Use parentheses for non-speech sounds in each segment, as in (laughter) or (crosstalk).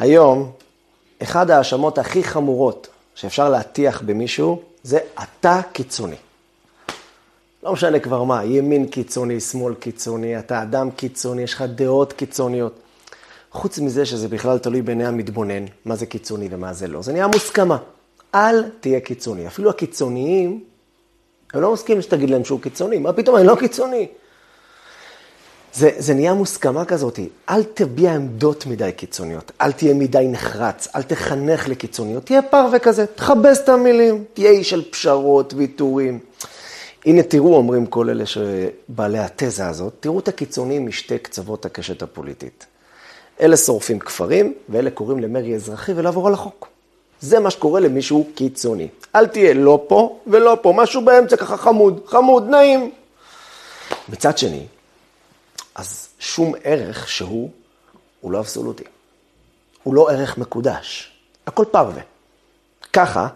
היום, אחד ההאשמות הכי חמורות שאפשר להטיח במישהו, זה אתה קיצוני. לא משנה כבר מה, ימין קיצוני, שמאל קיצוני, אתה אדם קיצוני, יש לך דעות קיצוניות. חוץ מזה שזה בכלל תלוי בעיני המתבונן, מה זה קיצוני ומה זה לא. זה נהיה מוסכמה. אל תהיה קיצוני. אפילו הקיצוניים, הם לא מסכימים שתגיד להם שהוא קיצוני. מה פתאום, אני לא קיצוני. זה, זה נהיה מוסכמה כזאת, אל תביע עמדות מדי קיצוניות, אל תהיה מדי נחרץ, אל תחנך לקיצוניות, תהיה פרווה כזה, תכבס את המילים, תהיה איש של פשרות, ויתורים. הנה תראו, אומרים כל אלה שבעלי התזה הזאת, תראו את הקיצונים משתי קצוות הקשת הפוליטית. אלה שורפים כפרים, ואלה קוראים למרי אזרחי ולעבור על החוק. זה מה שקורה למישהו קיצוני. אל תהיה לא פה ולא פה, משהו באמצע ככה חמוד, חמוד, נעים. מצד שני, אז שום ערך שהוא, הוא לא אבסולוטי. הוא לא ערך מקודש. הכל פרווה. ככה,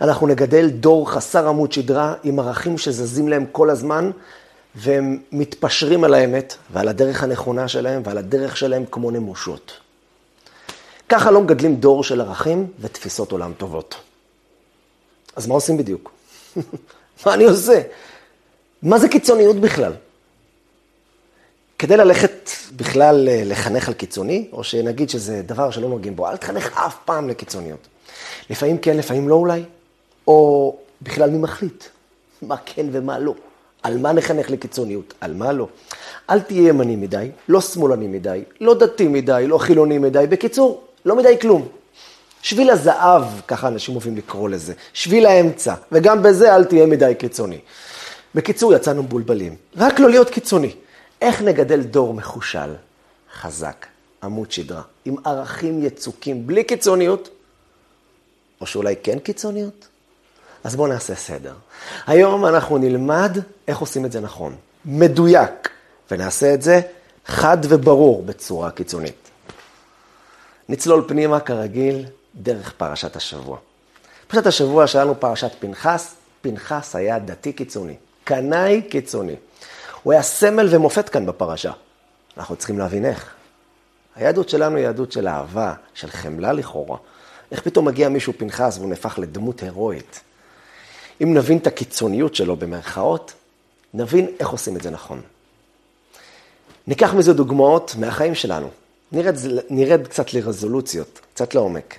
אנחנו נגדל דור חסר עמוד שדרה עם ערכים שזזים להם כל הזמן, והם מתפשרים על האמת ועל הדרך הנכונה שלהם ועל הדרך שלהם כמו נמושות. ככה לא מגדלים דור של ערכים ותפיסות עולם טובות. אז מה עושים בדיוק? (laughs) מה אני עושה? מה זה קיצוניות בכלל? כדי ללכת בכלל אה, לחנך על קיצוני, או שנגיד שזה דבר שלא נוגעים בו, אל תחנך אף פעם לקיצוניות. לפעמים כן, לפעמים לא אולי, או בכלל מי מחליט מה כן ומה לא. על מה נחנך לקיצוניות, על מה לא. אל תהיה ימני מדי, לא שמאלני מדי, לא דתי מדי, לא חילוני מדי. בקיצור, לא מדי כלום. שביל הזהב, ככה אנשים אוהבים לקרוא לזה, שביל האמצע, וגם בזה אל תהיה מדי קיצוני. בקיצור, יצאנו מבולבלים. רק לא להיות קיצוני. איך נגדל דור מחושל, חזק, עמוד שדרה, עם ערכים יצוקים, בלי קיצוניות, או שאולי כן קיצוניות? אז בואו נעשה סדר. היום אנחנו נלמד איך עושים את זה נכון, מדויק, ונעשה את זה חד וברור בצורה קיצונית. נצלול פנימה כרגיל דרך פרשת השבוע. פרשת השבוע שלנו פרשת פנחס, פנחס היה דתי קיצוני, קנאי קיצוני. הוא היה סמל ומופת כאן בפרשה. אנחנו צריכים להבין איך. היהדות שלנו היא יהדות של אהבה, של חמלה לכאורה. איך פתאום מגיע מישהו פנחס והוא נהפך לדמות הירואית? אם נבין את הקיצוניות שלו במרכאות, נבין איך עושים את זה נכון. ניקח מזה דוגמאות מהחיים שלנו. נרד, נרד קצת לרזולוציות, קצת לעומק.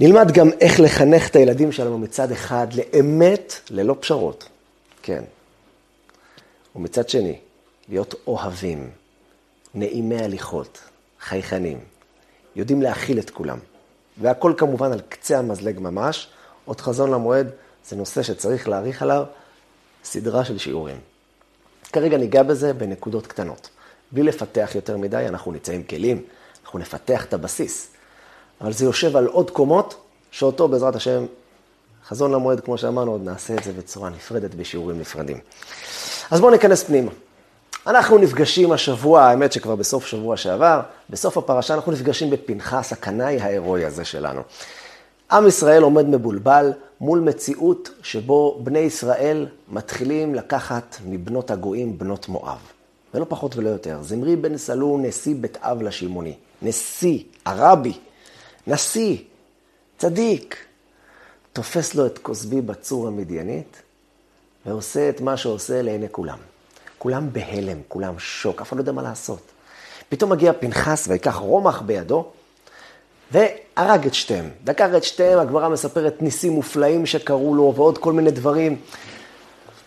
נלמד גם איך לחנך את הילדים שלנו מצד אחד לאמת ללא פשרות. כן. ומצד שני, להיות אוהבים, נעימי הליכות, חייכנים, יודעים להכיל את כולם. והכל כמובן על קצה המזלג ממש, עוד חזון למועד, זה נושא שצריך להעריך עליו סדרה של שיעורים. כרגע ניגע בזה בנקודות קטנות. בלי לפתח יותר מדי, אנחנו נצא עם כלים, אנחנו נפתח את הבסיס. אבל זה יושב על עוד קומות, שאותו בעזרת השם, חזון למועד, כמו שאמרנו, עוד נעשה את זה בצורה נפרדת בשיעורים נפרדים. אז בואו ניכנס פנימה. אנחנו נפגשים השבוע, האמת שכבר בסוף שבוע שעבר, בסוף הפרשה אנחנו נפגשים בפנחס, הקנאי ההירואי הזה שלנו. עם ישראל עומד מבולבל מול מציאות שבו בני ישראל מתחילים לקחת מבנות הגויים בנות מואב. ולא פחות ולא יותר. זמרי בן סלו, נשיא בית אב לשמעוני. נשיא, הרבי, נשיא, צדיק. תופס לו את כוסבי בצור המדיינית, ועושה את מה שעושה לעיני כולם. כולם בהלם, כולם שוק, אף אחד לא יודע מה לעשות. פתאום מגיע פנחס ויקח רומח בידו, והרג את שתיהם. דקר את שתיהם, הגמרא מספרת ניסים מופלאים שקרו לו, ועוד כל מיני דברים.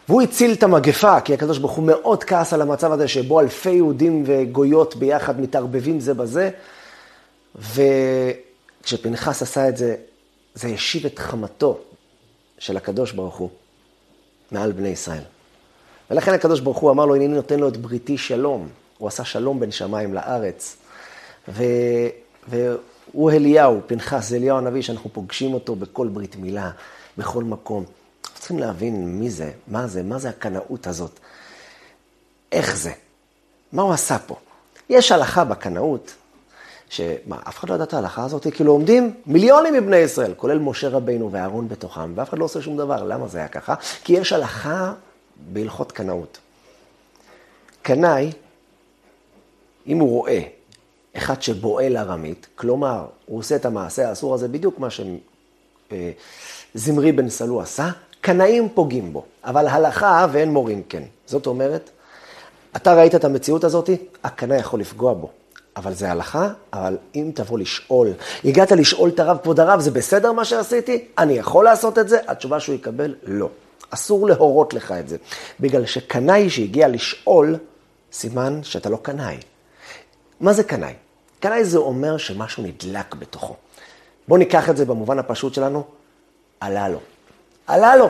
והוא הציל את המגפה, כי הקדוש ברוך הוא מאוד כעס על המצב הזה, שבו אלפי יהודים וגויות ביחד מתערבבים זה בזה. וכשפנחס עשה את זה, זה השיב את חמתו של הקדוש ברוך הוא מעל בני ישראל. ולכן הקדוש ברוך הוא אמר לו, הנני נותן לו את בריתי שלום. הוא עשה שלום בין שמיים לארץ. ו... והוא אליהו, פנחס, אליהו הנביא שאנחנו פוגשים אותו בכל ברית מילה, בכל מקום. אנחנו צריכים להבין מי זה, מה זה, מה זה הקנאות הזאת. איך זה? מה הוא עשה פה? יש הלכה בקנאות, שמה, אף אחד לא ידע את ההלכה הזאת? כאילו עומדים מיליונים מבני ישראל, כולל משה רבינו ואהרון בתוכם, ואף אחד לא עושה שום דבר. למה זה היה ככה? כי יש הלכה בהלכות קנאות. קנאי, אם הוא רואה אחד שבועל ארמית, כלומר, הוא עושה את המעשה האסור הזה בדיוק מה שזמרי בן סלו עשה, קנאים פוגעים בו, אבל הלכה ואין מורים כן. זאת אומרת, אתה ראית את המציאות הזאת, הקנאי יכול לפגוע בו. אבל זה הלכה, אבל אם תבוא לשאול, הגעת לשאול את הרב, כבוד הרב, זה בסדר מה שעשיתי? אני יכול לעשות את זה? התשובה שהוא יקבל, לא. אסור להורות לך את זה. בגלל שקנאי שהגיע לשאול, סימן שאתה לא קנאי. מה זה קנאי? קנאי זה אומר שמשהו נדלק בתוכו. בואו ניקח את זה במובן הפשוט שלנו, עלה לו. עלה לו.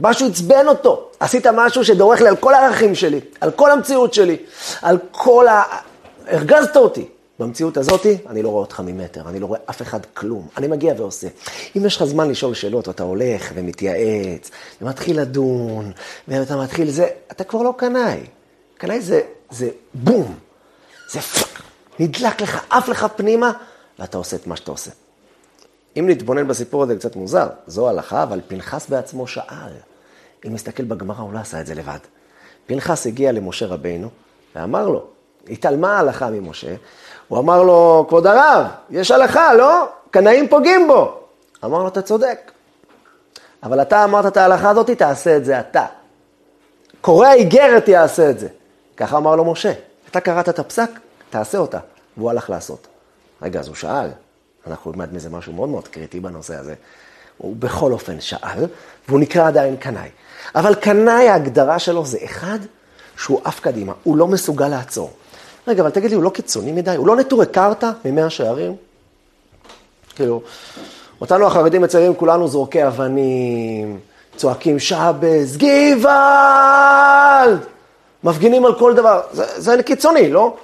משהו עצבן אותו. עשית משהו שדורך לי על כל הערכים שלי, על כל המציאות שלי, על כל ה... הרגזת אותי. במציאות הזאת, אני לא רואה אותך ממטר, אני לא רואה אף אחד כלום. אני מגיע ועושה. אם יש לך זמן לשאול שאלות, ואתה הולך ומתייעץ, ומתחיל לדון, ואתה מתחיל זה, אתה כבר לא קנאי. קנאי זה, זה בום, זה פאק, נדלק לך, עף לך פנימה, ואתה עושה את מה שאתה עושה. אם נתבונן בסיפור הזה קצת מוזר, זו הלכה, אבל פנחס בעצמו שאל. אם נסתכל בגמרא, הוא לא עשה את זה לבד. פנחס הגיע למשה רבינו ואמר לו, התעלמה ההלכה ממשה, הוא אמר לו, כבוד הרב, יש הלכה, לא? קנאים פוגעים בו. אמר לו, אתה צודק. אבל אתה אמרת את ההלכה הזאת, תעשה את זה אתה. קורא האיגרת יעשה את זה. ככה אמר לו משה. אתה קראת את הפסק, תעשה אותה. והוא הלך לעשות. רגע, אז הוא שאל. אנחנו נלמד מזה משהו מאוד מאוד קריטי בנושא הזה. הוא בכל אופן שאל, והוא נקרא עדיין קנאי. אבל קנאי, ההגדרה שלו זה אחד שהוא עף קדימה, הוא לא מסוגל לעצור. רגע, אבל תגיד לי, הוא לא קיצוני מדי? הוא לא נטורי קרתא ממאה שערים? כאילו, אותנו החרדים מציירים כולנו זורקי אבנים, צועקים שבס, גוואלד! מפגינים על כל דבר. זה, זה קיצוני, לא?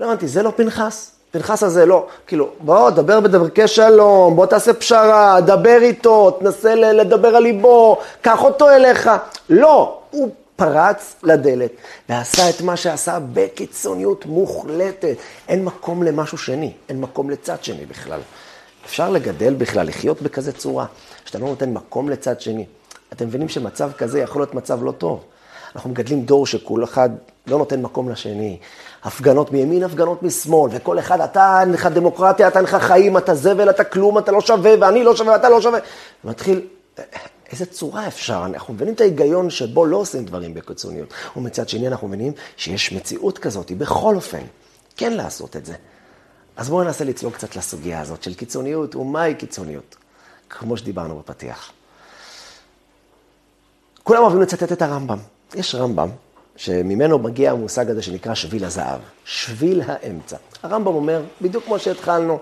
לא הבנתי, זה לא פנחס. פנחס הזה לא, כאילו, בוא, דבר בדרכי שלום, בוא תעשה פשרה, דבר איתו, תנסה לדבר על ליבו, קח אותו אליך. לא, הוא פרץ לדלת ועשה את מה שעשה בקיצוניות מוחלטת. אין מקום למשהו שני, אין מקום לצד שני בכלל. אפשר לגדל בכלל, לחיות בכזה צורה, שאתה לא נותן מקום לצד שני. אתם מבינים שמצב כזה יכול להיות מצב לא טוב. אנחנו מגדלים דור שכל אחד לא נותן מקום לשני. הפגנות מימין, הפגנות משמאל, וכל אחד, אתה אין לך דמוקרטיה, אתה אין לך חיים, אתה זבל, אתה כלום, אתה לא שווה, ואני לא שווה, ואתה לא שווה. מתחיל, איזה צורה אפשר? אנחנו מבינים את ההיגיון שבו לא עושים דברים בקיצוניות. ומצד שני אנחנו מבינים שיש מציאות כזאת, בכל אופן, כן לעשות את זה. אז בואו ננסה לצלול קצת לסוגיה הזאת של קיצוניות, ומהי קיצוניות, כמו שדיברנו בפתיח. כולם אוהבים לצטט את הרמב"ם. יש רמב"ם, שממנו מגיע המושג הזה שנקרא שביל הזהב, שביל האמצע. הרמב"ם אומר, בדיוק כמו שהתחלנו,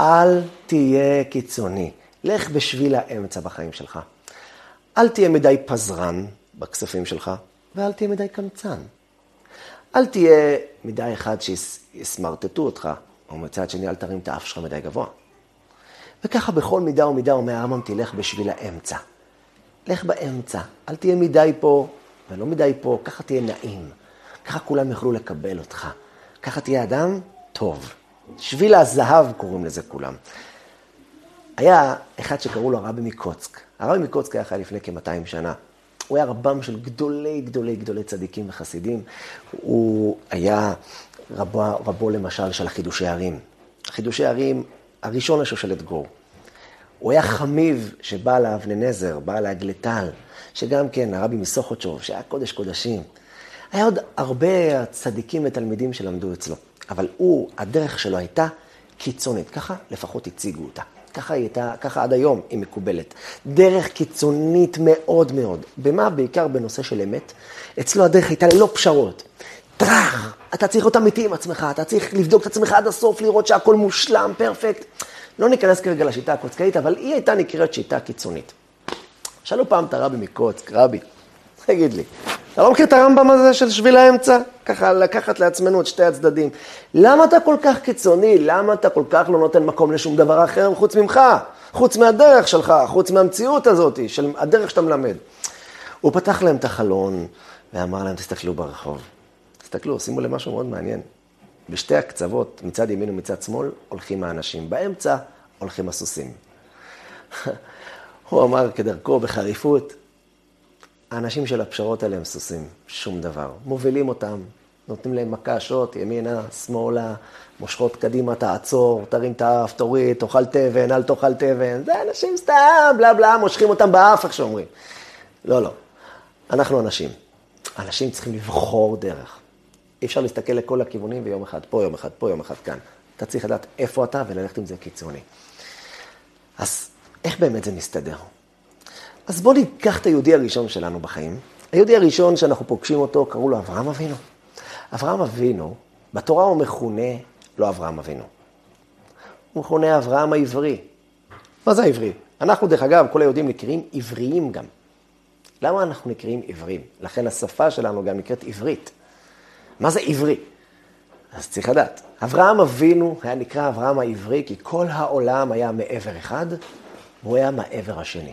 אל תהיה קיצוני, לך בשביל האמצע בחיים שלך. אל תהיה מדי פזרן בכספים שלך, ואל תהיה מדי קמצן. אל תהיה מדי אחד שיסמרטטו אותך, או מצד שני אל תרים את האף שלך מדי גבוה. וככה בכל מידה ומידה אומר הרמב"ם, תלך בשביל האמצע. לך באמצע, אל תהיה מדי פה ולא מדי פה, ככה תהיה נעים. ככה כולם יוכלו לקבל אותך. ככה תהיה אדם טוב. שביל הזהב קוראים לזה כולם. היה אחד שקראו לו הרבי מקוצק. הרבי מקוצק היה חי לפני כ-200 שנה. הוא היה רבם של גדולי גדולי גדולי צדיקים וחסידים. הוא היה רבו, רבו למשל של החידושי ערים. חידושי ערים, הראשון לשושלת גור. הוא היה חמיב שבא לאבני נזר, בא להגלטל, שגם כן, הרבי מסוכותשוב, שהיה קודש קודשים. היה עוד הרבה צדיקים ותלמידים שלמדו אצלו, אבל הוא, הדרך שלו הייתה קיצונית, ככה לפחות הציגו אותה. ככה היא הייתה, ככה עד היום היא מקובלת. דרך קיצונית מאוד מאוד. במה? בעיקר בנושא של אמת. אצלו הדרך הייתה ללא פשרות. טראח, אתה צריך להיות אמיתי עם עצמך, אתה צריך לבדוק את עצמך עד הסוף, לראות שהכל מושלם, פרפקט. לא ניכנס כרגע לשיטה הקוצקאית, אבל היא הייתה נקראת שיטה קיצונית. שאלו פעם את הרבי מקוצק, רבי, תגיד לי, אתה לא מכיר את הרמב"ם הזה של שביל האמצע? ככה לקחת לעצמנו את שתי הצדדים. למה אתה כל כך קיצוני? למה אתה כל כך לא נותן מקום לשום דבר אחר חוץ ממך? חוץ מהדרך שלך, חוץ מהמציאות הזאת, של הדרך שאתה מלמד. הוא פתח להם את החלון ואמר להם, תסתכלו ברחוב. תסתכלו, שימו לב משהו מאוד מעניין. בשתי הקצוות, מצד ימין ומצד שמאל, הולכים האנשים. באמצע הולכים הסוסים. (laughs) הוא אמר כדרכו בחריפות, האנשים של הפשרות האלה הם סוסים, שום דבר. מובילים אותם, נותנים להם מכה שוט, ימינה, שמאלה, מושכות קדימה, תעצור, תרים את האף, תוריד, תאכל תבן, אל תאכל תבן. זה אנשים סתם, בלה בלה, מושכים אותם באף, איך שאומרים. לא, לא. אנחנו אנשים. אנשים צריכים לבחור דרך. אי אפשר להסתכל לכל הכיוונים ויום אחד פה, יום אחד פה, יום אחד כאן. אתה צריך לדעת איפה אתה וללכת עם זה קיצוני. אז איך באמת זה מסתדר? אז בואו ניקח את היהודי הראשון שלנו בחיים. היהודי הראשון שאנחנו פוגשים אותו, קראו לו אברהם אבינו. אברהם אבינו, בתורה הוא מכונה לא אברהם אבינו. הוא מכונה אברהם העברי. מה זה העברי? אנחנו, דרך אגב, כל היהודים נקראים עבריים גם. למה אנחנו נקראים עברים? לכן השפה שלנו גם נקראת עברית. מה זה עברי? אז צריך לדעת. אברהם אבינו היה נקרא אברהם העברי, כי כל העולם היה מעבר אחד, והוא היה מהעבר השני.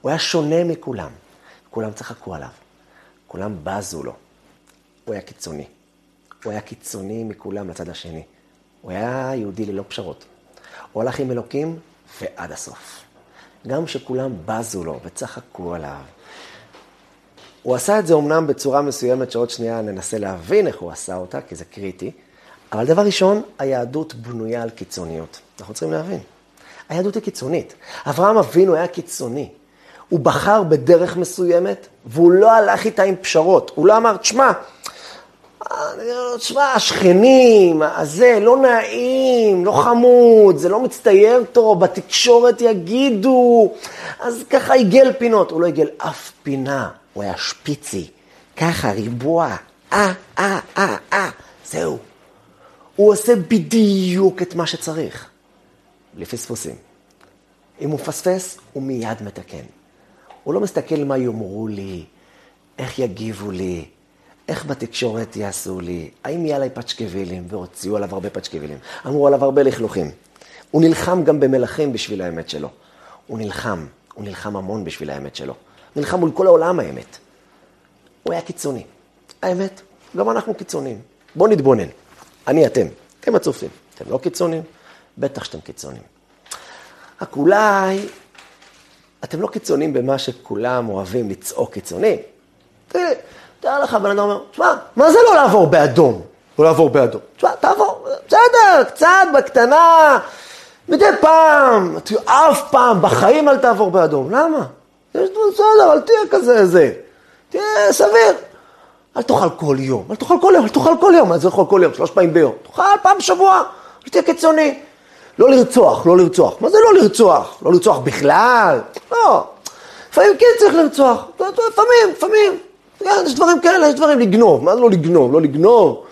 הוא היה שונה מכולם. כולם צחקו עליו, כולם בזו לו. הוא היה קיצוני. הוא היה קיצוני מכולם לצד השני. הוא היה יהודי ללא פשרות. הוא הלך עם אלוקים ועד הסוף. גם שכולם בזו לו וצחקו עליו. הוא עשה את זה אמנם בצורה מסוימת, שעוד שנייה ננסה להבין איך הוא עשה אותה, כי זה קריטי. אבל דבר ראשון, היהדות בנויה על קיצוניות. אנחנו צריכים להבין. היהדות היא קיצונית. אברהם אבינו היה קיצוני. הוא בחר בדרך מסוימת, והוא לא הלך איתה עם פשרות. הוא לא אמר, תשמע, תשמע, השכנים, הזה, לא נעים, לא חמוד, זה לא מצטייר טוב, בתקשורת יגידו. אז ככה עיגל פינות. הוא לא עיגל אף פינה, הוא היה שפיצי. ככה, ריבוע, אה, אה, אה, אה, זהו. הוא עושה בדיוק את מה שצריך, בלי פספוסים. אם הוא מפספס, הוא מיד מתקן. הוא לא מסתכל מה יאמרו לי, איך יגיבו לי, איך בתקשורת יעשו לי, האם יהיה עליי פצ'קווילים, והוציאו עליו הרבה פצ'קווילים, אמרו עליו הרבה לכלוכים. הוא נלחם גם במלכים בשביל האמת שלו. הוא נלחם, הוא נלחם המון בשביל האמת שלו. נלחם מול כל העולם האמת. הוא היה קיצוני. האמת, גם אנחנו קיצוניים. בואו נתבונן. אני אתם, אתם הצופים. אתם לא קיצוניים? בטח שאתם קיצוניים. רק אולי אתם לא קיצוניים במה שכולם אוהבים לצעוק קיצוני. תראה לך, בן אדם אומר, תשמע, מה זה לא לעבור באדום? לא לעבור באדום. תשמע, תעבור, בסדר, קצת, בקטנה, מדי פעם, אף פעם, בחיים אל תעבור באדום. למה? יש דברים בסדר, אל תהיה כזה, זה. תהיה סביר. אל תאכל כל יום, אל תאכל כל יום, אל תאכל כל יום, זה לאכול כל יום? שלוש פעמים ביום. תאכל פעם בשבוע, אל תהיה קיצוני. לא לרצוח, לא לרצוח. מה זה לא לרצוח? לא לרצוח בכלל? לא. לפעמים כן צריך לרצוח. לפעמים, לפעמים. יש דברים כאלה, יש דברים לגנוב. מה זה לא לגנוב? לא לגנוב.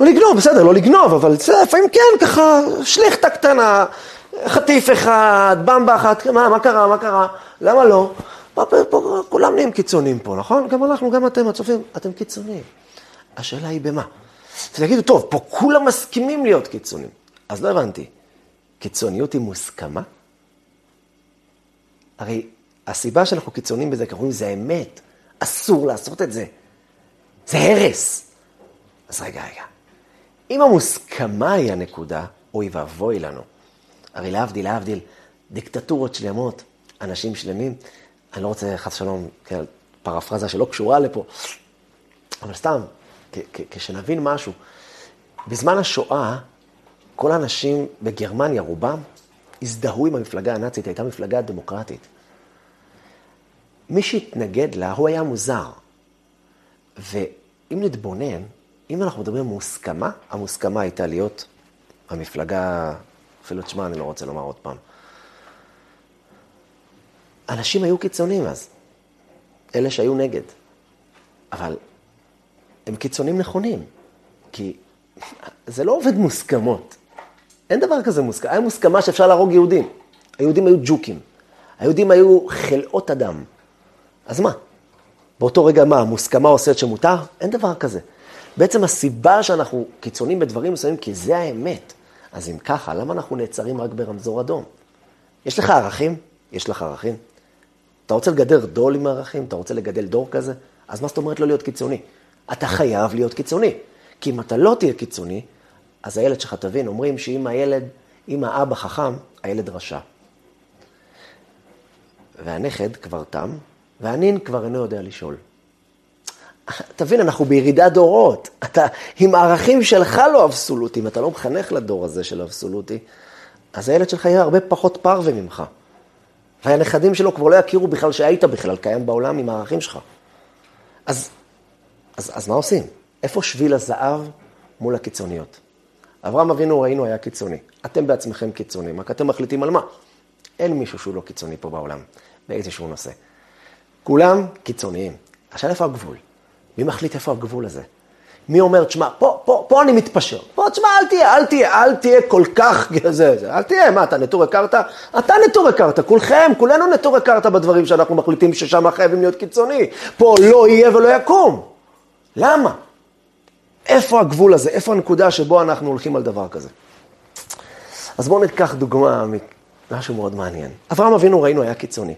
לא לגנוב, בסדר, לא לגנוב, אבל זה לפעמים כן ככה, שליכטה קטנה, חטיף אחד, במבה אחת, מה, מה קרה, מה קרה? למה לא? פה, פה, פה, כולם נהיים קיצוניים פה, נכון? גם אנחנו, גם אתם, הצופים, אתם קיצוניים. השאלה היא במה? תגידו, טוב, פה כולם מסכימים להיות קיצוניים. אז לא הבנתי. קיצוניות היא מוסכמה? הרי הסיבה שאנחנו קיצוניים בזה, כי אומרים, זה אמת, אסור לעשות את זה. זה הרס. אז רגע, רגע. אם המוסכמה היא הנקודה, אוי ואבוי לנו. הרי להבדיל, להבדיל, דיקטטורות שלמות, אנשים שלמים, אני לא רוצה חס ושלום, כן, פרפרזה שלא קשורה לפה, אבל סתם, כשנבין משהו, בזמן השואה, כל האנשים בגרמניה, רובם, הזדהו עם המפלגה הנאצית, הייתה מפלגה דמוקרטית. מי שהתנגד לה, הוא היה מוזר. ואם נתבונן, אם אנחנו מדברים מוסכמה, המוסכמה הייתה להיות המפלגה, אפילו את שמה אני לא רוצה לומר עוד פעם. אנשים היו קיצוניים אז, אלה שהיו נגד. אבל הם קיצונים נכונים, כי זה לא עובד מוסכמות. אין דבר כזה מוסכמה. היה מוסכמה שאפשר להרוג יהודים. היהודים היו ג'וקים. היהודים היו חלאות אדם. אז מה? באותו רגע מה, מוסכמה עושה את שמותר? אין דבר כזה. בעצם הסיבה שאנחנו קיצונים בדברים מסוימים, כי זה האמת. אז אם ככה, למה אנחנו נעצרים רק ברמזור אדום? יש לך ערכים? יש לך ערכים? אתה רוצה לגדל דור עם ערכים? אתה רוצה לגדל דור כזה? אז מה זאת אומרת לא להיות קיצוני? אתה חייב להיות קיצוני. כי אם אתה לא תהיה קיצוני, אז הילד שלך, תבין, אומרים שאם הילד, אם האבא חכם, הילד רשע. והנכד כבר תם, והנין כבר אינו יודע לשאול. תבין, אנחנו בירידת דורות. אתה עם הערכים שלך לא אבסולוטיים, אתה לא מחנך לדור הזה של אבסולוטי, אז הילד שלך יהיה הרבה פחות פרווה ממך. והנכדים שלו כבר לא יכירו בכלל שהיית בכלל קיים בעולם עם הערכים שלך. אז, אז, אז מה עושים? איפה שביל הזהב מול הקיצוניות? אברהם אבינו ראינו היה קיצוני. אתם בעצמכם קיצונים, רק אתם מחליטים על מה. אין מישהו שהוא לא קיצוני פה בעולם, באיזשהו נושא. כולם קיצוניים. עכשיו איפה הגבול? מי מחליט איפה הגבול הזה? מי אומר, תשמע, פה, פה, פה אני מתפשר. פה, תשמע, אל תהיה, אל תהיה, אל תהיה כל כך, (laughs) זה, זה, אל תהיה, מה, אתה נטורי קרתא? אתה נטורי קרתא, כולכם, כולנו נטורי קרתא בדברים שאנחנו מחליטים ששם חייבים להיות קיצוני. פה לא יהיה ולא יקום. למה? איפה הגבול הזה? איפה הנקודה שבו אנחנו הולכים על דבר כזה? אז בואו ניקח דוגמה ממשהו מאוד מעניין. אברהם אבינו, ראינו, היה קיצוני.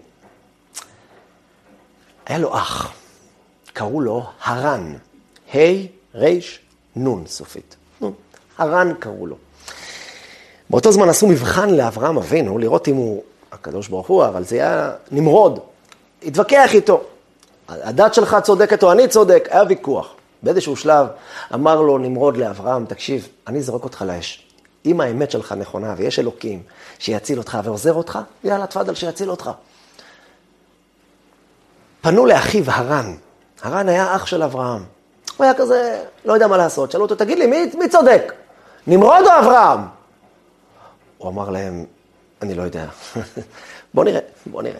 היה לו אח, קראו לו הרן, ה' ר' נ' סופית. הרן קראו לו. באותו זמן עשו מבחן לאברהם אבינו, לראות אם הוא הקדוש ברוך הוא, אבל זה היה נמרוד. התווכח איתו. הדת שלך צודקת או אני צודק, היה ויכוח. באיזשהו שלב אמר לו נמרוד לאברהם, תקשיב, אני אזרוק אותך לאש. אם האמת שלך נכונה ויש אלוקים שיציל אותך ועוזר אותך, יאללה, תפאדל שיציל אותך. פנו לאחיו הרן. הרן היה אח של אברהם. הוא היה כזה, לא יודע מה לעשות. שאלו אותו, תגיד לי, מי, מי צודק? נמרוד או אברהם? הוא אמר להם, אני לא יודע. (laughs) בוא נראה, בוא נראה.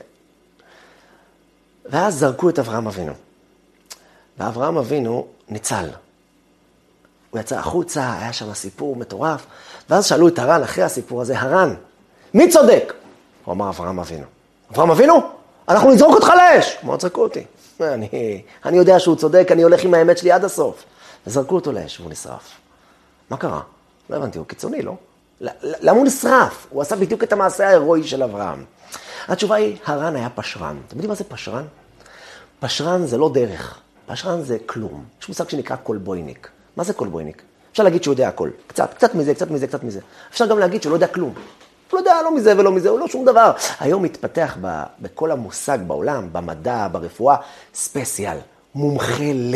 ואז זרקו את אברהם אבינו. ואברהם אבינו ניצל. הוא יצא החוצה, היה שם סיפור מטורף, ואז שאלו את הרן אחרי הסיפור הזה, הרן, מי צודק? הוא אמר, אברהם אבינו. אברהם אבינו? אנחנו נזרוק אותך לאש. אמר, זרקו אותי. אני, אני יודע שהוא צודק, אני הולך עם האמת שלי עד הסוף. וזרקו אותו לאש והוא נשרף. מה קרה? לא הבנתי, הוא קיצוני, לא? למה הוא נשרף? הוא עשה בדיוק את המעשה ההירואי של אברהם. התשובה היא, הרן היה פשרן. אתם יודעים מה זה פשרן? פשרן זה לא דרך, פשרן זה כלום. יש מושג שנקרא קולבויניק. מה זה קולבויניק? אפשר להגיד שהוא יודע הכל. קצת, קצת מזה, קצת מזה, קצת מזה. אפשר גם להגיד שהוא לא יודע כלום. הוא לא יודע לא מזה ולא מזה, הוא לא שום דבר. היום מתפתח ב, בכל המושג בעולם, במדע, ברפואה, ספציאל, מומחה ל.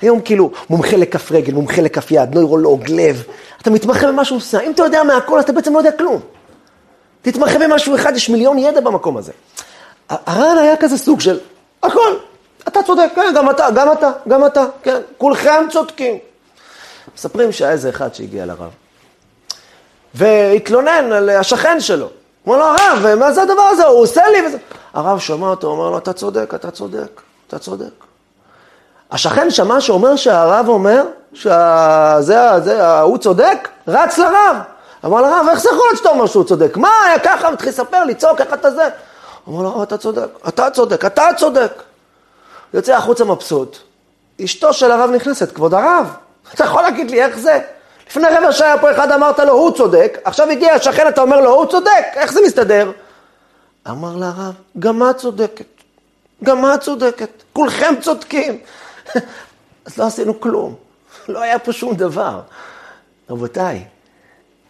היום כאילו, מומחה לכף רגל, מומחה לכף יד, נוירולוג, לב. אתה מתמחה במשהו, אם אתה יודע מהכל, אתה בעצם לא יודע כלום. תתמחה במשהו אחד, יש מיליון ידע במקום הזה. הר"ן היה כזה סוג של הכל. אתה צודק, כן, גם אתה, גם אתה, גם אתה, כן, כולכם צודקים. מספרים שהיה איזה אחד שהגיע לרב, והתלונן על השכן שלו. אמר לו, הרב, מה זה הדבר הזה? הוא עושה לי וזה... הרב שמע אותו, אומר לו, אתה צודק, אתה צודק, אתה צודק. השכן שמע שאומר שהרב אומר שזה, זה, הוא צודק, רץ לרב. אמר לרב, איך זה יכול להיות שאתה אומר שהוא צודק? מה, היה ככה, מתחיל לספר, לצעוק, איך אתה זה? אמר לו, אתה צודק, אתה צודק, אתה צודק. יוצא החוצה מבסוט. אשתו של הרב נכנסת, כבוד הרב, (laughs) אתה יכול להגיד לי איך זה? לפני רבע שעה פה אחד אמרת לו, הוא צודק, עכשיו הגיע השכן, אתה אומר לו, הוא צודק, איך זה מסתדר? אמר לה הרב, גם את צודקת, גם את צודקת, כולכם צודקים. (laughs) אז לא עשינו כלום, (laughs) לא היה פה שום דבר. רבותיי,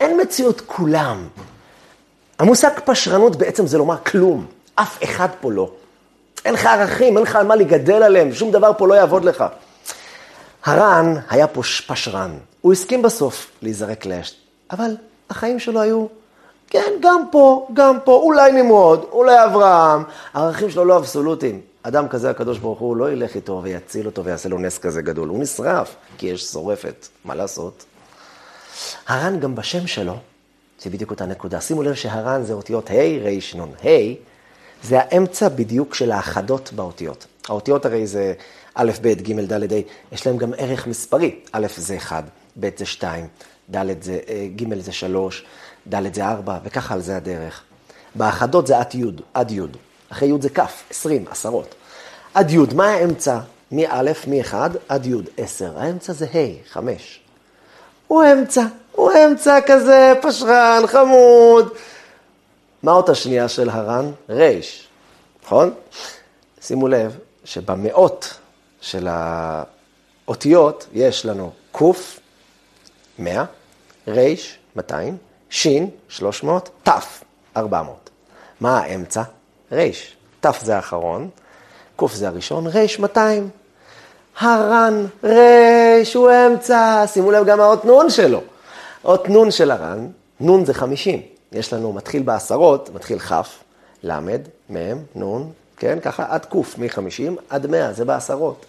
אין מציאות כולם. המושג פשרנות בעצם זה לומר כלום, אף אחד פה לא. אין לך ערכים, אין לך על מה לגדל עליהם, שום דבר פה לא יעבוד לך. הר"ן היה פה פשרן, הוא הסכים בסוף להיזרק לאש, אבל החיים שלו היו, כן, גם פה, גם פה, אולי נמרוד, אולי אברהם, הערכים שלו לא אבסולוטיים. אדם כזה, הקדוש ברוך הוא לא ילך איתו ויציל אותו ויעשה לו נס כזה גדול, הוא נשרף, כי יש שורפת, מה לעשות? הר"ן גם בשם שלו, זה בדיוק אותה נקודה. שימו לב שהר"ן זה אותיות ה', ר', נ'. ה' זה האמצע בדיוק של האחדות באותיות. האותיות הרי זה א', ב', ג', ד', ה', יש להם גם ערך מספרי. א' זה 1, ב' זה 2, ד' זה, אה, ג' זה 3, ד' זה 4, וככה על זה הדרך. באחדות זה עד י', עד י'. אחרי י' זה כ', 20, עשרות. עד י', מה האמצע? מא', מ-1 עד י', 10. האמצע זה ה', 5. הוא אמצע, הוא אמצע כזה, פשרן, חמוד. מה אות השנייה של הר"ן? ר', נכון? שימו לב שבמאות של האותיות יש לנו ק' 100, ר' 200, ש' 300, ת' 400. מה האמצע? ר', ת' זה האחרון, ק' זה הראשון, ר' 200. הר"ן, רש, הוא אמצע, שימו לב גם האות נון שלו. אות נון של הר"ן, נון זה חמישים. יש לנו, מתחיל בעשרות, מתחיל כ', ל', מ', נון, כן, ככה עד ק', מ-50 עד 100, זה בעשרות.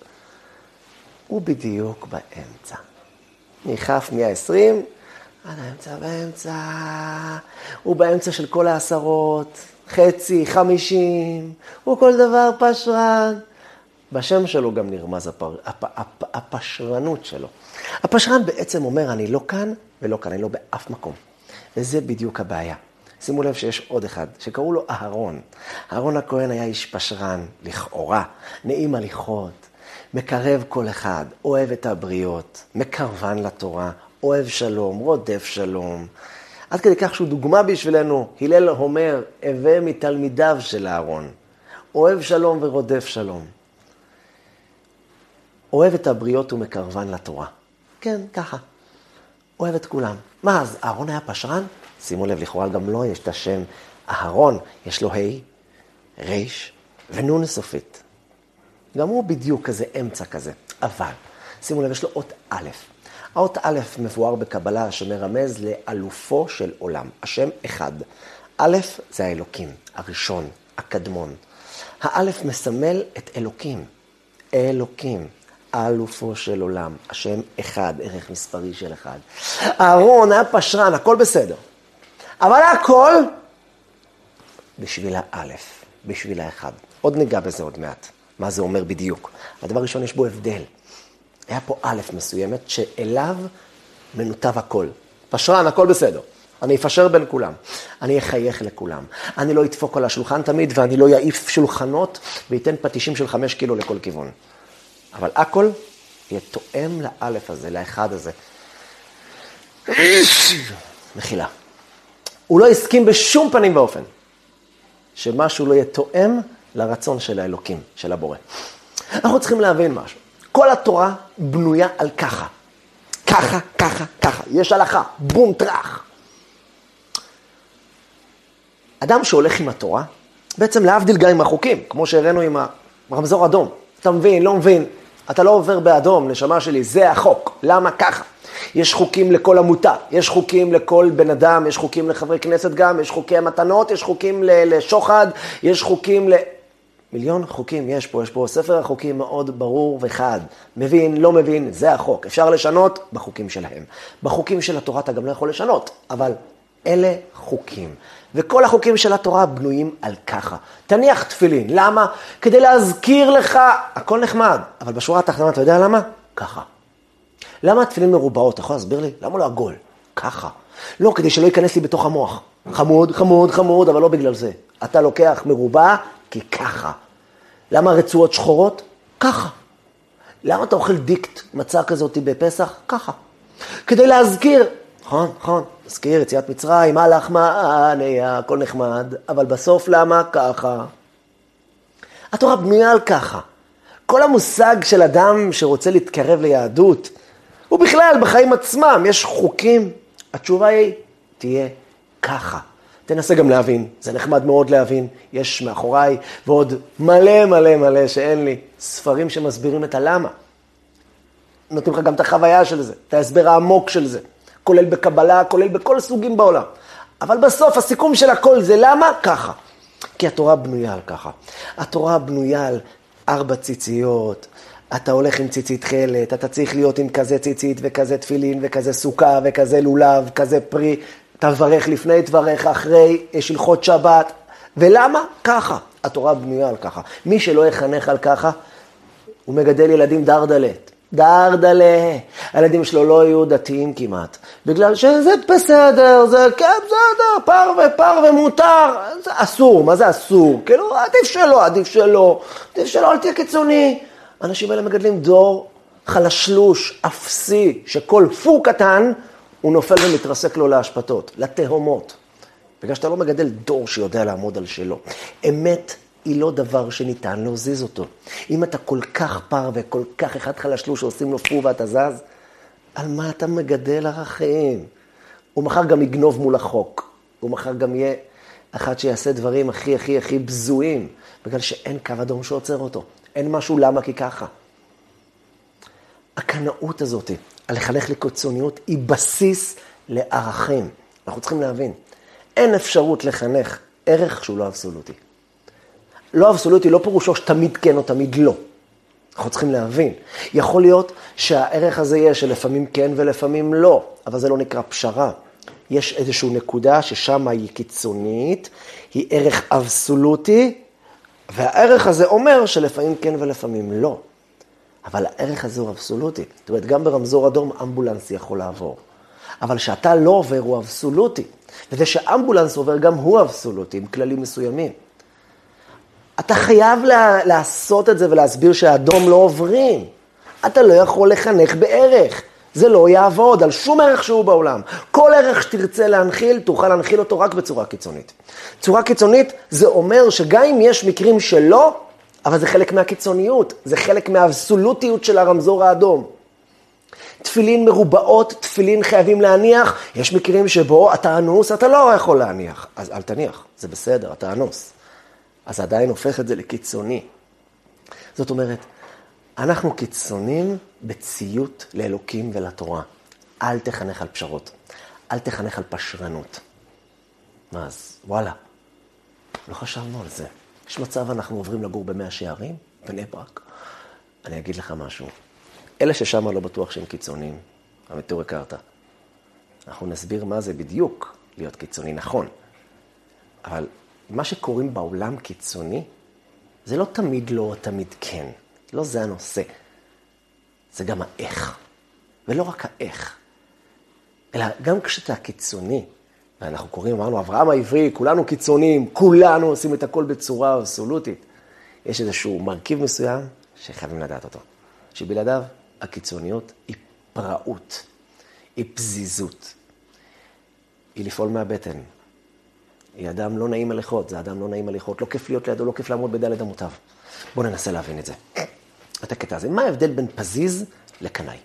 הוא בדיוק באמצע. מכ' 120 עד האמצע באמצע. הוא באמצע של כל העשרות, חצי, חמישים, הוא כל דבר פשרן. בשם שלו גם נרמז הפר, הפ, הפ, הפשרנות שלו. הפשרן בעצם אומר, אני לא כאן ולא כאן, אני לא באף מקום. וזה בדיוק הבעיה. שימו לב שיש עוד אחד, שקראו לו אהרון. אהרון הכהן היה איש פשרן, לכאורה, נעים הליכות, מקרב כל אחד, אוהב את הבריות, מקרבן לתורה, אוהב שלום, רודף שלום. עד כדי כך שהוא דוגמה בשבילנו, הלל אומר, הווה מתלמידיו של אהרון. אוהב שלום ורודף שלום. אוהב את הבריות ומקרבן לתורה. כן, ככה. אוהב את כולם. מה, אז אהרון היה פשרן? שימו לב, לכאורה גם לו יש את השם אהרון, יש לו ה', ר' ונ' סופית. גם הוא בדיוק כזה אמצע כזה. אבל, שימו לב, יש לו אות א'. האות א' מבואר בקבלה שמרמז לאלופו של עולם, השם אחד. א' זה האלוקים, הראשון, הקדמון. האלף מסמל את אלוקים, אלוקים. אלופו של עולם, השם אחד, ערך מספרי של אחד. אהרון היה פשרן, הכל בסדר. אבל הכל בשביל האלף, בשביל האחד. עוד ניגע בזה עוד מעט, מה זה אומר בדיוק. הדבר ראשון, יש בו הבדל. היה פה א' מסוימת, שאליו מנותב הכל. פשרן, הכל בסדר. אני אפשר בין כולם, אני אחייך לכולם, אני לא אדפוק על השולחן תמיד ואני לא יעיף שולחנות ואתן פטישים של חמש קילו לכל כיוון. אבל הכל יהיה תואם לאלף הזה, לאחד הזה. מחילה. הוא לא הסכים בשום פנים ואופן שמשהו לא יהיה תואם לרצון של האלוקים, של הבורא. אנחנו צריכים להבין משהו. כל התורה בנויה על ככה. ככה, ככה, ככה. יש הלכה, בום, טראח. אדם שהולך עם התורה, בעצם להבדיל גם עם החוקים, כמו שהראינו עם הרמזור אדום. אתה מבין, לא מבין, אתה לא עובר באדום, נשמה שלי, זה החוק. למה ככה? יש חוקים לכל עמותה, יש חוקים לכל בן אדם, יש חוקים לחברי כנסת גם, יש חוקי המתנות, יש חוקים לשוחד, יש חוקים ל... מיליון חוקים יש פה, יש פה ספר החוקים מאוד ברור וחד. מבין, לא מבין, זה החוק. אפשר לשנות בחוקים שלהם. בחוקים של התורה אתה גם לא יכול לשנות, אבל אלה חוקים. וכל החוקים של התורה בנויים על ככה. תניח תפילין, למה? כדי להזכיר לך, הכל נחמד, אבל בשורה התחתונה אתה יודע למה? ככה. למה התפילין מרובעות? אתה יכול להסביר לי? למה לא עגול? ככה. לא, כדי שלא ייכנס לי בתוך המוח. חמוד, חמוד, חמוד, אבל לא בגלל זה. אתה לוקח מרובע, כי ככה. למה רצועות שחורות? ככה. למה אתה אוכל דיקט מצה כזאת בפסח? ככה. כדי להזכיר, נכון, נכון, תזכיר יציאת מצרים, הלך מעניה, הכל נחמד, אבל בסוף למה ככה? התורה בנויה על ככה. כל המושג של אדם שרוצה להתקרב ליהדות, הוא בכלל בחיים עצמם, יש חוקים. התשובה היא, תהיה ככה. תנסה גם להבין, זה נחמד מאוד להבין, יש מאחוריי ועוד מלא מלא מלא שאין לי, ספרים שמסבירים את הלמה. נותנים לך גם את החוויה של זה, את ההסבר העמוק של זה, כולל בקבלה, כולל בכל סוגים בעולם. אבל בסוף הסיכום של הכל זה למה? ככה. כי התורה בנויה על ככה. התורה בנויה על ארבע ציציות, אתה הולך עם ציצית תכלת, אתה צריך להיות עם כזה ציצית וכזה תפילין וכזה סוכה וכזה לולב, כזה פרי, תברך לפני דבריך, אחרי, יש הלכות שבת. ולמה? ככה. התורה בנויה על ככה. מי שלא יחנך על ככה, הוא מגדל ילדים דרדלת. דרדלה. הילדים שלו לא יהיו דתיים כמעט. בגלל שזה בסדר, זה כן, בסדר, פר ופר ומותר. זה אסור, מה זה אסור? כאילו, עדיף שלא, עדיף שלא. עדיף שלא, אל תהיה קיצוני. האנשים האלה מגדלים דור חלשלוש, אפסי, שכל פו קטן הוא נופל ומתרסק לו להשפתות, לתהומות. בגלל שאתה לא מגדל דור שיודע לעמוד על שלו. אמת היא לא דבר שניתן להזיז אותו. אם אתה כל כך פר וכל כך אחד חלשלוש שעושים לו פו ואתה זז, על מה אתה מגדל ערכים? הוא מחר גם יגנוב מול החוק. הוא מחר גם יהיה אחד שיעשה דברים הכי הכי הכי בזויים, בגלל שאין קו אדום שעוצר אותו. אין משהו למה כי ככה. הקנאות הזאת, הלחנך לקיצוניות, היא בסיס לערכים. אנחנו צריכים להבין, אין אפשרות לחנך ערך שהוא לא אבסולוטי. לא אבסולוטי, לא פירושו שתמיד כן או תמיד לא. אנחנו צריכים להבין. יכול להיות שהערך הזה יהיה שלפעמים כן ולפעמים לא, אבל זה לא נקרא פשרה. יש איזושהי נקודה ששם היא קיצונית, היא ערך אבסולוטי, והערך הזה אומר שלפעמים כן ולפעמים לא. אבל הערך הזה הוא אבסולוטי. זאת אומרת, גם ברמזור אדום אמבולנס יכול לעבור. אבל כשאתה לא עובר הוא אבסולוטי. וזה שאמבולנס עובר גם הוא אבסולוטי, עם כללים מסוימים. אתה חייב לה, לעשות את זה ולהסביר שהאדום לא עוברים. אתה לא יכול לחנך בערך. זה לא יעבוד על שום ערך שהוא בעולם. כל ערך שתרצה להנחיל, תוכל להנחיל אותו רק בצורה קיצונית. צורה קיצונית זה אומר שגם אם יש מקרים שלא, אבל זה חלק מהקיצוניות, זה חלק מהאבסולוטיות של הרמזור האדום. תפילין מרובעות, תפילין חייבים להניח, יש מקרים שבו אתה אנוס, אתה לא יכול להניח. אז אל תניח, זה בסדר, אתה אנוס. אז עדיין הופך את זה לקיצוני. זאת אומרת, אנחנו קיצונים בציות לאלוקים ולתורה. אל תחנך על פשרות, אל תחנך על פשרנות. מה אז, וואלה, לא חשבנו על זה. יש מצב אנחנו עוברים לגור במאה שערים, בני ברק. אני אגיד לך משהו. אלה ששם לא בטוח שהם קיצוניים, המטור הכרת. אנחנו נסביר מה זה בדיוק להיות קיצוני, נכון. אבל מה שקוראים בעולם קיצוני, זה לא תמיד לא, תמיד כן. לא זה הנושא. זה גם האיך. ולא רק האיך, אלא גם כשאתה קיצוני, ואנחנו קוראים, אמרנו, אברהם העברי, כולנו קיצוניים, כולנו עושים את הכל בצורה אבסולוטית. יש איזשהו מרכיב מסוים שחייבים לדעת אותו, שבלעדיו הקיצוניות היא פראות, היא פזיזות, היא לפעול מהבטן. היא אדם לא נעים הליכות, זה אדם לא נעים הליכות, לא כיף להיות לידו, לא כיף לעמוד בדלת אמותיו. בואו ננסה להבין את זה. את הקטע הזה. מה ההבדל בין פזיז לקנאי?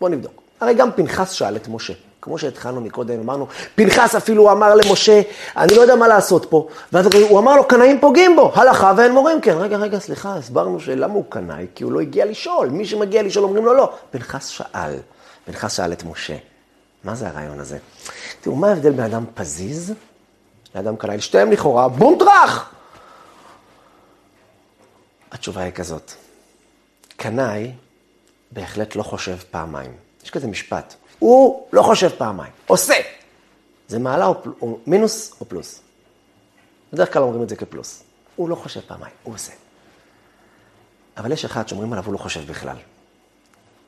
בואו נבדוק. הרי גם פנחס שאל את משה. כמו שהתחלנו מקודם, אמרנו, פנחס אפילו אמר למשה, אני לא יודע מה לעשות פה. ואז הוא אמר לו, קנאים פוגעים בו, הלכה ואין מורים כן. רגע, רגע, סליחה, הסברנו שלמה הוא קנאי? כי הוא לא הגיע לשאול. מי שמגיע לשאול אומרים לו לא. פנחס שאל, פנחס שאל את משה. מה זה הרעיון הזה? תראו, מה ההבדל בין אדם פזיז לאדם קנאי? שתיהם לכאורה בונטרח! התשובה היא כזאת, קנאי בהחלט לא חושב פעמיים. יש כזה משפט, הוא לא חושב פעמיים, עושה. זה מעלה או, או מינוס או פלוס. בדרך כלל אומרים את זה כפלוס. הוא לא חושב פעמיים, הוא עושה. אבל יש אחד שאומרים עליו, הוא לא חושב בכלל.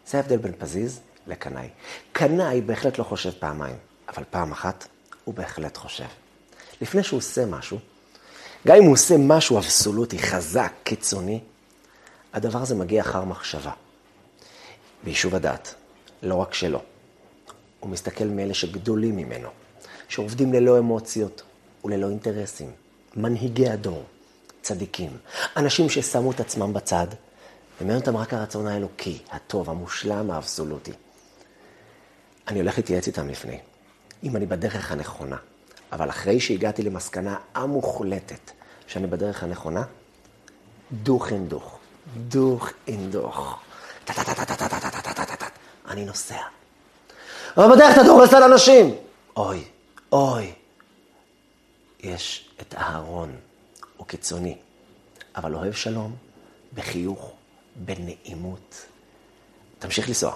זה ההבדל בין פזיז לקנאי. קנאי בהחלט לא חושב פעמיים, אבל פעם אחת הוא בהחלט חושב. לפני שהוא עושה משהו, גם אם הוא עושה משהו אבסולוטי, חזק, קיצוני, הדבר הזה מגיע אחר מחשבה. ביישוב הדעת, לא רק שלו. הוא מסתכל מאלה שגדולים ממנו, שעובדים ללא אמוציות וללא אינטרסים. מנהיגי הדור, צדיקים, אנשים ששמו את עצמם בצד, ומעניין אותם רק הרצון האלוקי, הטוב, המושלם, האבסולוטי. אני הולך להתייעץ איתם לפני, אם אני בדרך הנכונה. אבל אחרי שהגעתי למסקנה המוחלטת שאני בדרך הנכונה, דוך אין דוך. דוך אין דוך. אני נוסע. אבל בדרך אתה דורס על אנשים. אוי, אוי. יש את אהרון, הוא קיצוני, אבל אוהב שלום, בחיוך, בנעימות. תמשיך לנסוע.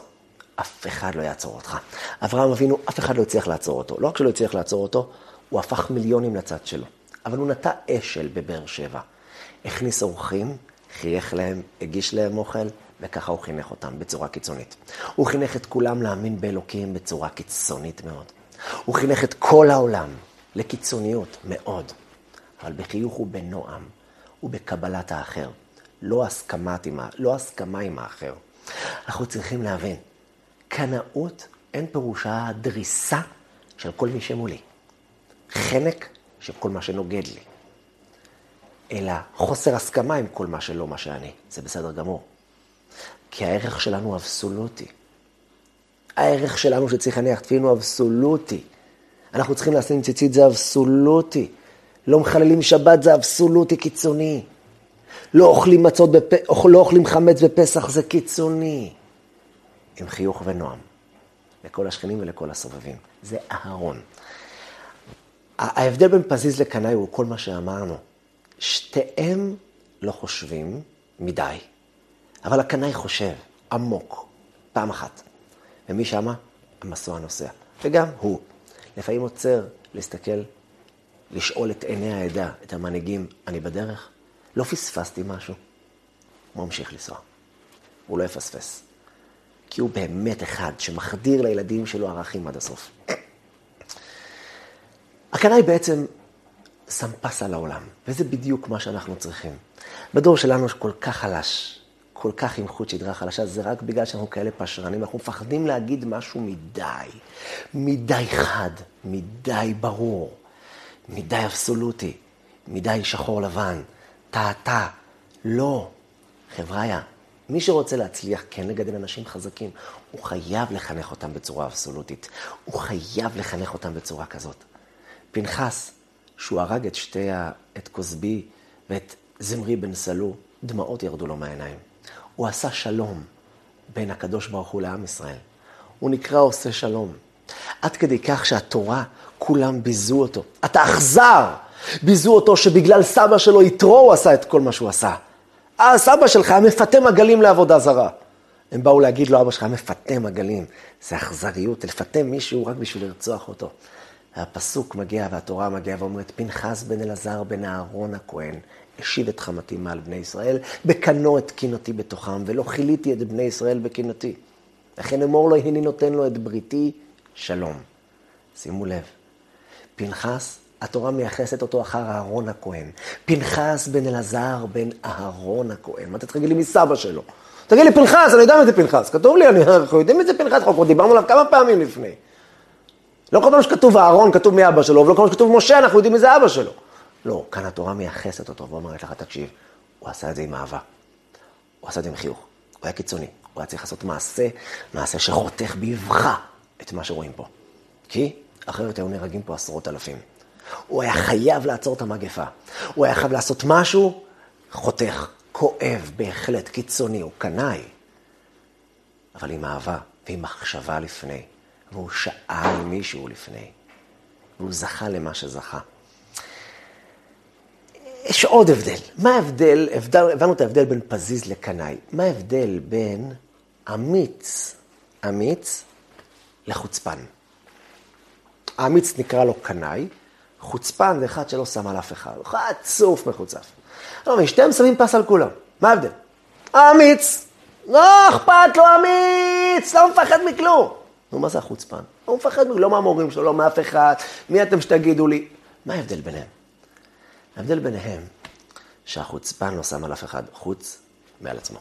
אף אחד לא יעצור אותך. אברהם אבינו, אף אחד לא הצליח לעצור אותו. לא רק שלא הצליח לעצור אותו, הוא הפך מיליונים לצד שלו. אבל הוא נטע אשל בבאר שבע. הכניס אורחים, חייך להם, הגיש להם אוכל, וככה הוא חינך אותם בצורה קיצונית. הוא חינך את כולם להאמין באלוקים בצורה קיצונית מאוד. הוא חינך את כל העולם לקיצוניות מאוד, אבל בחיוך ובנועם ובקבלת האחר. לא, הסכמת עם, לא הסכמה עם האחר. אנחנו צריכים להבין, קנאות אין פירושה דריסה של כל מי שמולי. חנק של כל מה שנוגד לי. אלא חוסר הסכמה עם כל מה שלא מה שאני. זה בסדר גמור. כי הערך שלנו אבסולוטי. הערך שלנו שצריך להניח תפילין הוא אבסולוטי. אנחנו צריכים לשים ציצית זה אבסולוטי. לא מחללים שבת זה אבסולוטי קיצוני. לא אוכלים מצות, בפ... לא אוכלים חמץ בפסח זה קיצוני. עם חיוך ונועם, לכל השכנים ולכל הסובבים. זה אהרון. ההבדל בין פזיז לקנאי הוא כל מה שאמרנו. שתיהם לא חושבים מדי, אבל הקנאי חושב עמוק, פעם אחת. ומי שמה? המסוע נוסע. וגם הוא. לפעמים עוצר להסתכל, לשאול את עיני העדה, את המנהיגים, אני בדרך? לא פספסתי משהו? הוא ממשיך לנסוע. הוא לא יפספס. כי הוא באמת אחד שמחדיר לילדים שלו ערכים עד הסוף. הקנאי בעצם שם פס על העולם, וזה בדיוק מה שאנחנו צריכים. בדור שלנו שכל כך חלש, כל כך עם חוט שדרה חלשה, זה רק בגלל שאנחנו כאלה פשרנים, אנחנו מפחדים להגיד משהו מדי, מדי חד, מדי ברור, מדי אבסולוטי, מדי שחור לבן, טעתה. לא, חבריא, מי שרוצה להצליח כן לגדל אנשים חזקים, הוא חייב לחנך אותם בצורה אבסולוטית. הוא חייב לחנך אותם בצורה כזאת. פנחס, שהוא הרג את שתי, ה... את כוסבי ואת זמרי בן סלו, דמעות ירדו לו מהעיניים. הוא עשה שלום בין הקדוש ברוך הוא לעם ישראל. הוא נקרא עושה שלום. עד כדי כך שהתורה, כולם ביזו אותו. אתה אכזר! ביזו אותו שבגלל סבא שלו יתרו הוא עשה את כל מה שהוא עשה. הסבא שלך היה מפתה מגלים לעבודה זרה. הם באו להגיד לו, אבא שלך היה מפתה מגלים. זה אכזריות, לפתה מישהו רק בשביל לרצוח אותו. והפסוק מגיע והתורה מגיעה ואומרת, פנחס בן אלעזר בן אהרון הכהן, השיב את חמתי מעל בני ישראל, בקנו את קינתי בתוכם, ולא כיליתי את בני ישראל בקינתי. לכן אמור לו, הנה נותן לו את בריתי, שלום. שימו לב, פנחס, התורה מייחסת אותו אחר אהרון הכהן. פנחס בן אלעזר בן אהרון הכהן. מה אתה תגיד לי מסבא שלו? תגיד לי, פנחס, אני יודע מי זה פנחס. כתוב לי, אנחנו יודעים מי זה פנחס, אנחנו דיברנו עליו כמה פעמים לפני. לא כל פעם שכתוב אהרון, כתוב מי אבא שלו, ולא כל פעם שכתוב משה, אנחנו יודעים מי זה אבא שלו. לא, כאן התורה מייחסת אותו ואומרת לך, תקשיב, הוא עשה את זה עם אהבה. הוא עשה את זה עם חיוך. הוא היה קיצוני. הוא היה צריך לעשות מעשה, מעשה שחותך באבחה את מה שרואים פה. כי אחרת היו נהרגים פה עשרות אלפים. הוא היה חייב לעצור את המגפה. הוא היה חייב לעשות משהו, חותך, כואב, בהחלט קיצוני, הוא קנאי. אבל עם אהבה ועם מחשבה לפני. והוא שאל מישהו לפני. והוא זכה למה שזכה. יש עוד הבדל. מה ההבדל, הבנו את ההבדל בין פזיז לקנאי. מה ההבדל בין אמיץ, אמיץ, לחוצפן? האמיץ נקרא לו קנאי, חוצפן זה אחד שלא שם על אף אחד, חצוף מחוצף. לא, שתיהם שמים פס על כולם, מה ההבדל? האמיץ, לא אכפת לו אמיץ, לא מפחד מכלום. נו, מה זה החוצפן? הוא מפחד לא מהמורים שלו, לא מאף אחד, מי אתם שתגידו לי? מה ההבדל ביניהם? ההבדל ביניהם, שהחוצפן לא שם על אף אחד חוץ מעל עצמו.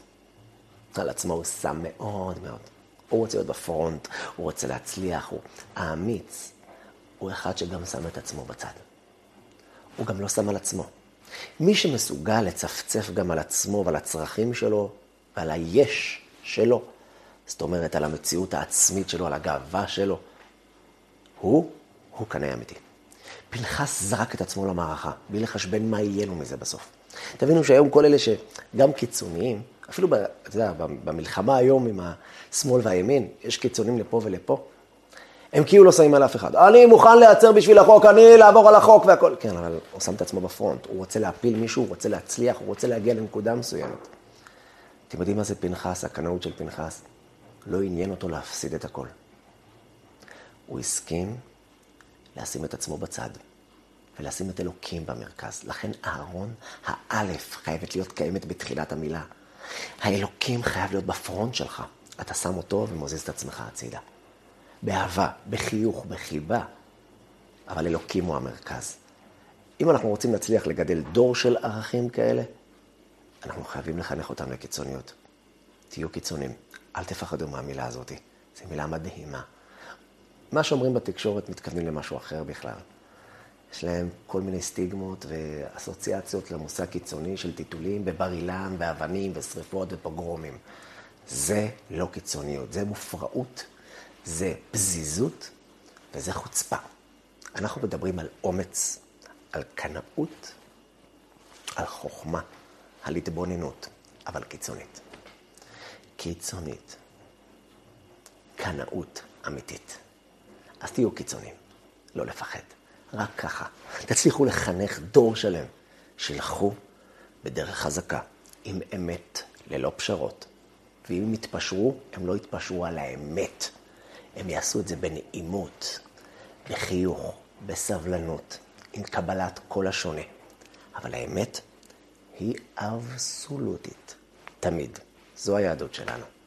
על עצמו הוא שם מאוד מאוד. הוא רוצה להיות בפרונט, הוא רוצה להצליח, הוא האמיץ. הוא אחד שגם שם את עצמו בצד. הוא גם לא שם על עצמו. מי שמסוגל לצפצף גם על עצמו ועל הצרכים שלו ועל היש שלו, זאת אומרת, על המציאות העצמית שלו, על הגאווה שלו, הוא, הוא קנה אמיתי. פנחס זרק את עצמו למערכה, בלי לחשבן מה יהיה לו מזה בסוף. תבינו שהיום כל אלה שגם קיצוניים, אפילו, אתה יודע, במלחמה היום עם השמאל והימין, יש קיצונים לפה ולפה, הם כאילו לא שמים על אף אחד. אני מוכן להיעצר בשביל החוק, אני לעבור על החוק והכל. כן, אבל הוא שם את עצמו בפרונט, הוא רוצה להפיל מישהו, הוא רוצה להצליח, הוא רוצה להגיע לנקודה מסוימת. אתם יודעים מה זה פנחס, הקנאות של פנחס? לא עניין אותו להפסיד את הכל. הוא הסכים לשים את עצמו בצד ולשים את אלוקים במרכז. לכן אהרון, האלף, חייבת להיות קיימת בתחילת המילה. האלוקים חייב להיות בפרונט שלך. אתה שם אותו ומוזיז את עצמך הצידה. באהבה, בחיוך, בחיבה, אבל אלוקים הוא המרכז. אם אנחנו רוצים להצליח לגדל דור של ערכים כאלה, אנחנו חייבים לחנך אותם לקיצוניות. תהיו קיצונים, אל תפחדו מהמילה הזאת, זו מילה מדהימה. מה שאומרים בתקשורת מתכוונים למשהו אחר בכלל. יש להם כל מיני סטיגמות ואסוציאציות למושג קיצוני של טיטולים בבר אילן, באבנים ושריפות ופוגרומים. זה לא קיצוניות, זה מופרעות זה פזיזות וזה חוצפה. אנחנו מדברים על אומץ, על קנאות, על חוכמה, על התבוננות, אבל קיצונית. קיצונית. קנאות אמיתית. אז תהיו קיצוניים, לא לפחד. רק ככה. תצליחו לחנך דור שלם שילכו בדרך חזקה, עם אמת, ללא פשרות. ואם הם יתפשרו, הם לא יתפשרו על האמת. הם יעשו את זה בנעימות, בחיוך, בסבלנות, עם קבלת כל השונה. אבל האמת היא אבסולוטית, תמיד. זו היהדות שלנו.